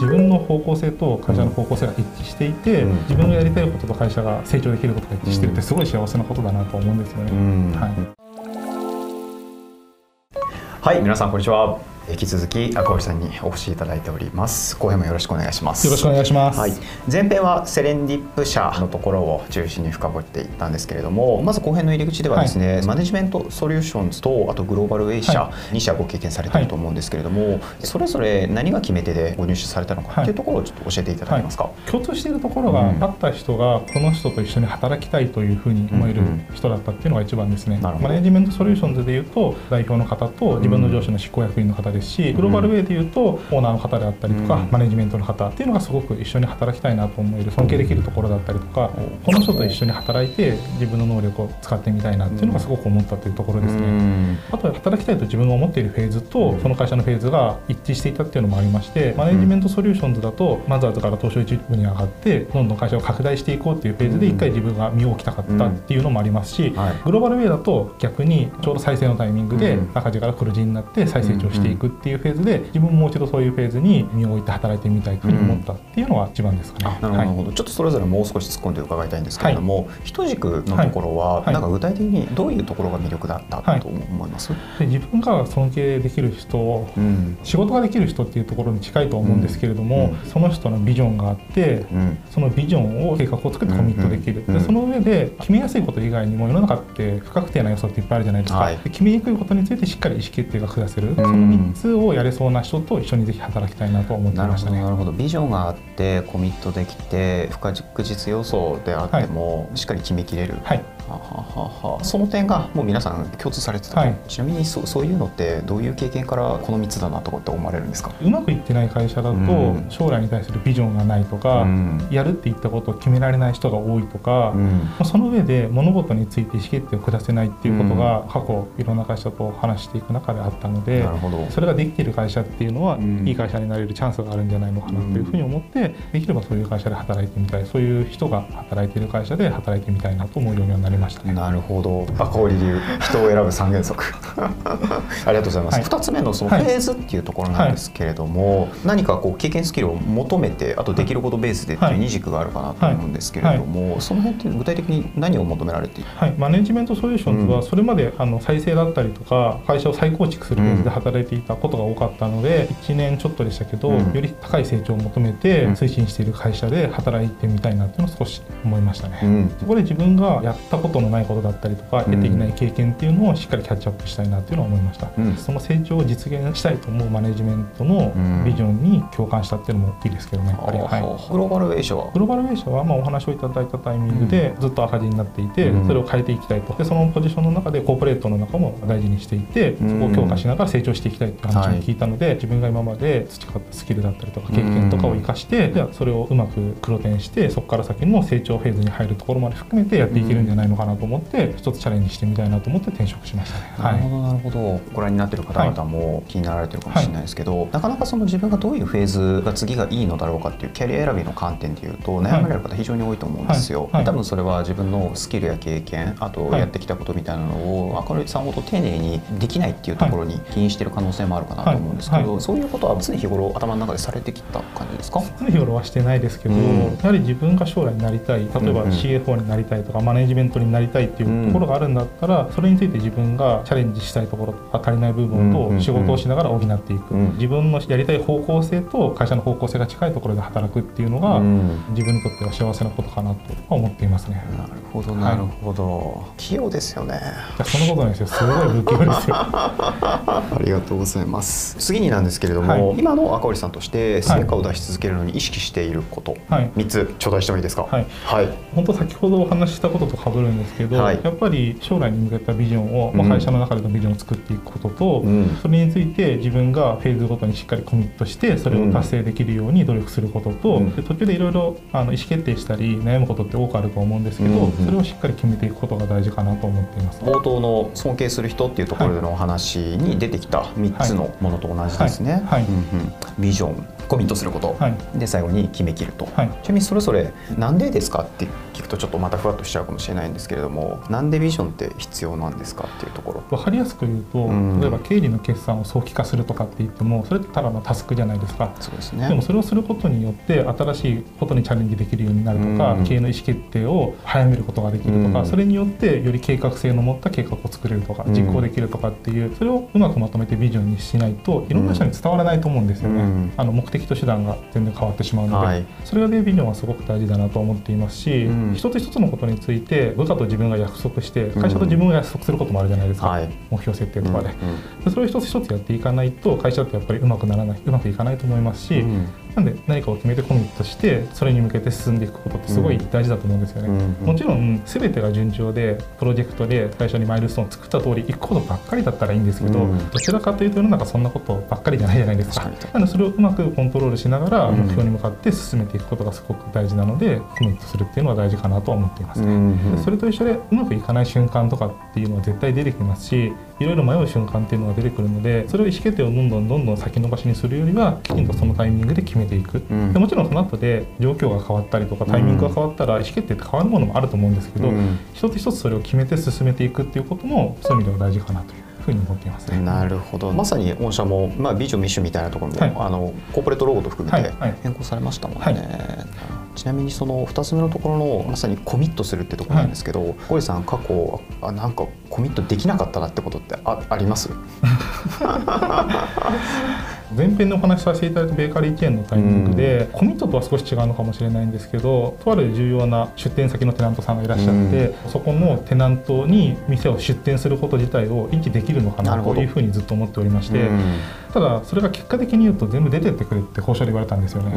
自分の方向性と会社の方向性が一致していて、うん、自分がやりたいことと会社が成長できることが一致してるってすごい幸せなことだなと思うんですよね。はいはい、皆さんこんにちは。引き続き赤堀さんにお越しいただいております。後編もよろしくお願いします。よろしくお願いします、はい、前編はセレンディップ社のところを中心に深掘っていったんですけれどもまず後編の入り口ではですね、はい、マネジメントソリューションズとあとグローバルウェイ社、はい、2社ご経験されてると思うんですけれども、それぞれ何が決め手でご入手されたのかっていうところをちょっと教えていただけますか、共通しているところが、うん、会った人がこの人と一緒に働きたいというふうに思える人だったっていうのが一番ですね、マネジメントソリューションズでいうと代表の方と自分の上司の執行役員の方ですし、グローバルウェイでいうとオーナーの方であったりとか、マネジメントの方っていうのがすごく一緒に働きたいなと思える尊敬できるところだったりとか、この人と一緒に働いて自分の能力を使ってみたいなっていうのがすごく思ったというところですね。あとは働きたいと自分が思っているフェーズとその会社のフェーズが一致していたっていうのもありましてマネジメントソリューションズだとマザーズから東証一部に上がってどんどん会社を拡大していこうっていうフェーズで一回自分が身を置きたかったっていうのもありますし、グローバルウェイだと逆にちょうど再生のタイミングで赤字から黒字になって再成長していくっていうフェーズで自分ももう一度そういうフェーズに身を置いて働いてみたいと思ったっていうのが一番ですかね。なるほど、はい、ちょっとそれぞれもう少し突っ込んで伺いたいんですけれども、はい、人軸のところは、なんか具体的にどういうところが魅力だったと思います、で自分が尊敬できる人、うん、仕事ができる人っていうところに近いと思うんですけれども、うん、その人のビジョンがあって、うん、そのビジョンを計画を作ってコミットできる、でその上で決めやすいこと以外にも世の中って不確定な要素っていっぱいあるじゃないですか、はい、決めにくいことについてしっかり意思決定が下せる、その3つをやれそうな人と一緒にぜひ働きたいなと思ってましたね。なるほどビジョンがあってコミットできて不確実要素であっても、しっかり決めきれる、はい、はははその点がもう皆さん共通されてた、はい、ちなみにそそういうのってどういう経験からこの3つだなとかって思われるんですか？うまくいってない会社だと、うん、将来に対するビジョンがないとか、うん、やるって言ったことを決められない人が多いとか、うん、その上で物事について意思決定を下せないっていうことが過去いろんな会社と話していく中であったのでそれができている会社っていうのは、いい会社になれるチャンスがあるんじゃないのかなというふうに思ってできればそういう会社で働いてみたいそういう人が働いている会社で働いてみたいなと思うようにはなりましたね。なるほど。赤堀流人を選ぶ三原則ありがとうございます、はい、2つ目のそのフェーズっていうところなんですけれども、はい、何かこう経験スキルを求めてあとできることベースでっていう二軸があるかなと思うんですけれども、はい、その辺って具体的に何を求められている、はい、マネジメントソリューションズはそれまであの再生だったりとか会社を再構築するベースで働いていたことが多かったので、うん、1年ちょっとでしたけど、うん、より高い成長を求めて推進している会社で働いてみたいなっていうのを少し思いましたね、うん、そこで自分がやったことのないことだったりとか得ていない経験っていうのをしっかりキャッチアップしたいなっていうのは思いました、その成長を実現したいと思うマネジメントのビジョンに共感したっていうのも大きいですけどねやっぱり、はい、グローバルウェイ社は？グローバルウェイ社はまあお話をいただいたタイミングでずっと赤字になっていて、それを変えていきたいと。でそのポジションの中でコーポレートの中も大事にしていてそこを強化しながら成長していきたい話を聞いたので、自分が今まで培ったスキルだったりとか経験とかを生かして、じゃあそれをうまく黒点してそこから先の成長フェーズに入るところまで含めてやっていけるんじゃないのかなと思って、一つチャレンジしてみたいなと思って転職しましたね。なるほどなるほど。ご覧になってる方々も気になられてるかもしれないですけど、はい、なかなかその自分がどういうフェーズが次がいいのだろうかっていうキャリア選びの観点でいうと悩まれる方非常に多いと思うんですよ。多分それは自分のスキルや経験あとやってきたことみたいなのを明るいさんほど丁寧にできないっていうところに起因してる可能性もあるかなと思うんですけど、そういうことは常日頃頭の中でされてきた感じですか？常日頃はしてないですけど、うん、やはり自分が将来になりたい例えば CFO になりたいとかマネジメントになりたいっていうところがあるんだったら、それについて自分がチャレンジしたいところとか足りない部分と仕事をしながら補っていく、自分のやりたい方向性と会社の方向性が近いところで働くっていうのが、自分にとっては幸せなことかなと思っていますね。なるほどなるほど、はい、器用ですよね。そんなことないですよ。すごい不器用ですよ。ありがとうございます。次になんですけれども、はい、今の赤堀さんとして成果を出し続けるのに意識していること、はい、3つ頂戴してもいいですか？はい。はい、本当先ほどお話ししたことと被るんですけど、やっぱり将来に向けたビジョンを、まあ、会社の中でのビジョンを作っていくことと、うん、それについて自分がフェーズごとにしっかりコミットしてそれを達成できるように努力することと、うん、で途中でいろいろ意思決定したり悩むことって多くあると思うんですけど、うん、それをしっかり決めていくことが大事かなと思っています。冒頭の尊敬する人っていうところでのお話に出てきた3つのものと同じですね、はい。ビジョンコミットすること、はい、で最後に決めきると、はい、ちなみにそれぞれ何でですかって聞くとちょっとまたふわっとしちゃうかもしれないんでですけれどもなんでビジョンって必要なんですかっていうところ。分かりやすく言うと、うん、例えば経理の決算を早期化するとかって言ってもそれってただのタスクじゃないですか。そうですね。でもそれをすることによって新しいことにチャレンジできるようになるとか、うん、経営の意思決定を早めることができるとか、うん、それによってより計画性の持った計画を作れるとか実行できるとかっていうそれをうまくまとめてビジョンにしないといろんな人に伝わらないと思うんですよね、あの目的と手段が全然変わってしまうので、はい、それがでビジョンはすごく大事だなと思っていますし、一つ一つのことについて部下と自分が約束して会社と自分が約束することもあるじゃないですか、はい、目標設定とかで,、でそれを一つ一つやっていかないと会社ってやっぱりうまくならないうまくいかないと思いますし、なんで何かを決めてコミットしてそれに向けて進んでいくことってすごい大事だと思うんですよね、もちろん全てが順調でプロジェクトで最初にマイルストーン作った通りいくことばっかりだったらいいんですけど、どちらかというと世の中そんなことばっかりじゃないじゃないですか。なのでそれをうまくコントロールしながら目標に向かって進めていくことがすごく大事なのでコミットするっていうのは大事かなと思っていますね、それと一緒でうまくいかない瞬間とかっていうのは絶対出てきますしいろいろ迷う瞬間っていうのが出てくるのでそれを意思決定をどんどんどんどん先延ばしにするよりはきちんとそのタイミングで決めていく、うん、でもちろんその後で状況が変わったりとかタイミングが変わったら意思決定って変わるものもあると思うんですけど、うん、一つ一つそれを決めて進めていくっていうこともそういう意味では大事かなというふうに思っています、ね、なるほど。まさに御社も、まあ、ビジョンミッションみたいなところも、はい、あのコーポレートロゴと含めて変更されましたもんね。はい。はいちなみにその2つ目のところのまさにコミットするってところなんですけど、はい、さん過去あなんかコミットできなかったなってことってああります？前編でお話しさせていただいたベーカリーチェーンのタイミングで、コミットとは少し違うのかもしれないんですけどとある重要な出店先のテナントさんがいらっしゃって、そこのテナントに店を出店すること自体を維持できるのかなというふうにずっと思っておりまして。ただそれが結果的に言うと全部出てってくれって交渉で言われたんですよね、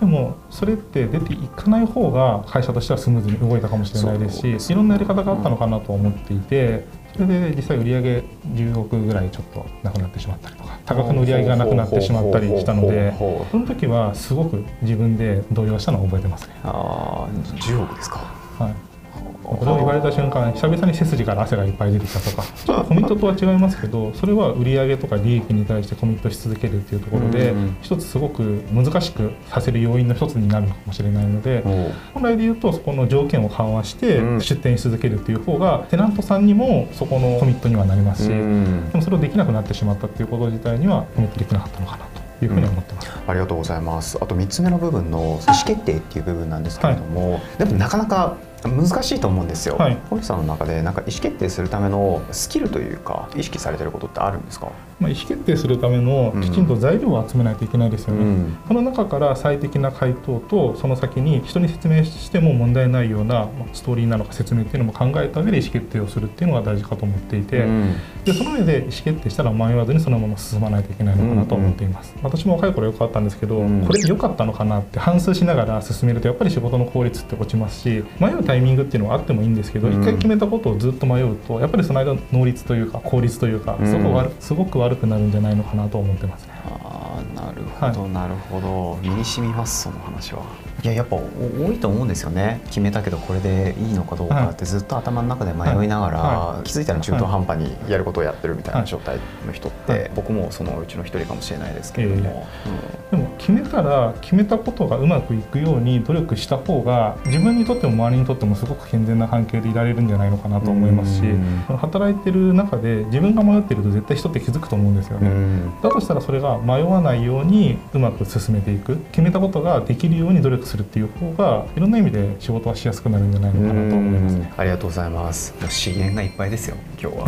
でもそれって出ていかない方が会社としてはスムーズに動いたかもしれないですしいろんなやり方があったのかなと思っていてそれで実際売上10億ぐらいちょっとなくなってしまったりとか多額の売り上げがなくなってしまったりしたのでその時はすごく自分で動揺したのを覚えてますね。あ10億ですか、はいこれを言われた瞬間久々に背筋から汗がいっぱい出てきたとかちょっとコミットとは違いますけどそれは売上とか利益に対してコミットし続けるっていうところで、一つすごく難しくさせる要因の一つになるのかもしれないので本来で言うとそこの条件を緩和して出店し続けるっていう方がテナントさんにもそこのコミットにはなりますし、でもそれをできなくなってしまったっていうこと自体にはコミットできなかったのかなと。いうふうに思ってます、うん、ありがとうございます。あと3つ目の部分の意思決定っていう部分なんですけれども、はい、でもなかなか難しいと思うんですよ。はい、堀さんの中でなんか意思決定するためのスキルというか意識されてることってあるんですか？まあ意思決定するためのきちんと材料を集めないといけないですよね。うん、その中から最適な回答とその先に人に説明しても問題ないようなストーリーなのか説明っていうのも考えた上で意思決定をするっていうのが大事かと思っていて、うん、でその上で意思決定したら迷わずにそのまま進まないといけないのかなと思っています。うんうん、私も若い頃よくあったんですけど、これで良かったのかなって反芻しながら進めるとやっぱり仕事の効率って落ちますし迷うタイミングっていうのはあってもいいんですけど、一回決めたことをずっと迷うとやっぱりその間能率というか効率というか、そこ悪すごく悪くなるんじゃないのかなと思ってますね。あなるほど、はい、なるほど身に染みますその話は。いややっぱ多いと思うんですよね。決めたけどこれでいいのかどうかってずっと頭の中で迷いながら、はい、気づいたら中途半端にやることをやってるみたいな状態の人って、僕もそのうちの一人かもしれないですけれども、えーうん、でも決めたら決めたことがうまくいくように努力した方が自分にとっても周りにとってもすごく健全な関係でいられるんじゃないのかなと思いますし働いてる中で自分が迷ってると絶対人って気づくと思うんですよね。だとしたらそれが迷わないようにうまく進めていく。決めたことができるように努力するっていう方がいろんな意味で仕事はしやすくなるんじゃないのかなと思いますね。ありがとうございます。資源がいっぱいですよ今日は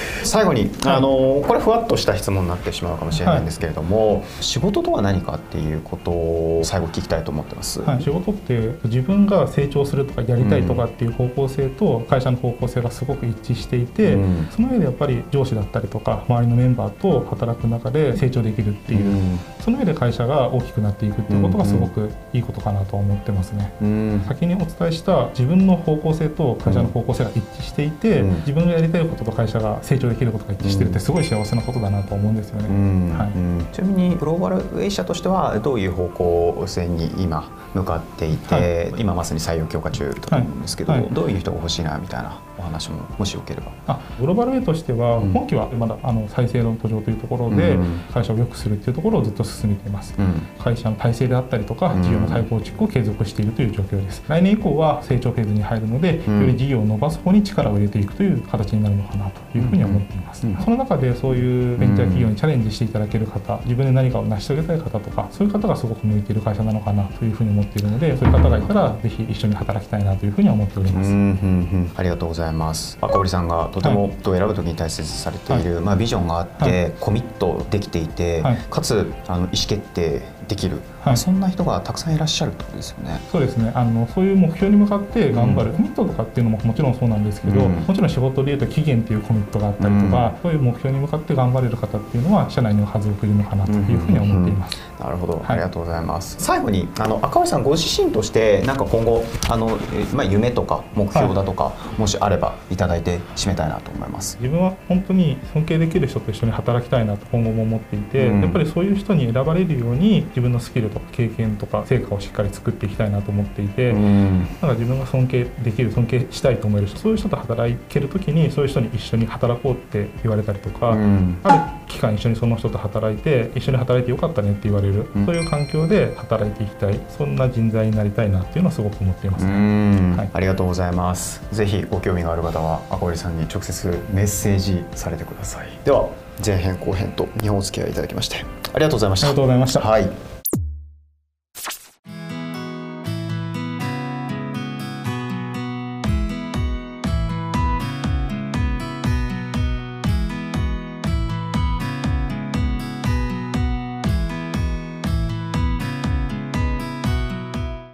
最後に、はい、あのこれふわっとした質問になってしまうかもしれないんですけれども、はい、仕事とは何かっていうことを最後聞きたいと思ってます、はい、仕事って自分が成長するとかやりたいとかっていう方向性と会社の方向性がすごく一致していて、うん、その上でやっぱり上司だったりとか周りのメンバーと働く中で成長できるっていう、うん、その上で会社が大きくなっていくっていうことがすごくいいことかなと思ってますね、うん、先にお伝えした自分の方向性と会社の方向性が一致していて、自分がやりたいことと会社が成長できることが一致してるってすごい幸せなことだなと思うんですよね、はい、ちなみにグローバルウェイ社としてはどういう方向性に今向かっていて、はい、今まさに採用強化中だと思うんですけど、はい。はい、どういう人が欲しいなみたいなお話ももしよければ。あグローバルウェイとしては、本期はまだあの再生の途上というところで、会社を良くするっていうところをずっと進めています、うん、会社の体制であったりとか事業の再構築を継続しているという状況です。来年以降は成長フェーズに入るので、より事業を伸ばす方に力を入れていくという形になるのかなというふうに思っています、その中でそういうベンチャー企業にチャレンジしていただける方自分で何かを成し遂げたい方とかそういう方がすごく向いている会社なのかなというふうに思っているのでそういう方がいたらぜひ一緒に働きたいなというふうに思っております、ありがとうございます。赤堀さんがとても人を選ぶ時に大切にされている、はい、まあ、ビジョンがあって、はい、コミットできていて、はい、かつあの意思決定できる、はい、そんな人がたくさんいらっしゃるってことですよね。そうですね。あのそういう目標に向かって頑張る、うん、コミットとかっていうのももちろんそうなんですけど、うん、もちろん仕事でいうと期限っていうコミットがあったりとか、うん、そういう目標に向かって頑張れる方っていうのは社内には数多くいるのかなというふうに思っています。なるほど、ありがとうございます。最後にあの赤堀さんご自身としてなんか今後あのまあ夢とか目標だとか、はい、もしあればいただいて締めたいなと思います。自分は本当に尊敬できる人と一緒に働きたいなと今後も思っていて、やっぱりそういう人に選ばれるように自分のスキルとか経験とか成果をしっかり作っていきたいなと思っていて、うん、なんか自分が尊敬できる尊敬したいと思える人そういう人と働ける時にそういう人に一緒に働こうって言われたりとか、うん、ある期間一緒にその人と働いて一緒に働いてよかったねって言われる、うん、そういう環境で働いていきたいそんな人材になりたいなっていうのはすごく思っています、ね、はい、ありがとうございます。ぜひご興味がある方は赤堀さんに直接メッセージされてください。では前編後編と日本お付き合いいただきましてありがとうございました。ありがとうございました。はい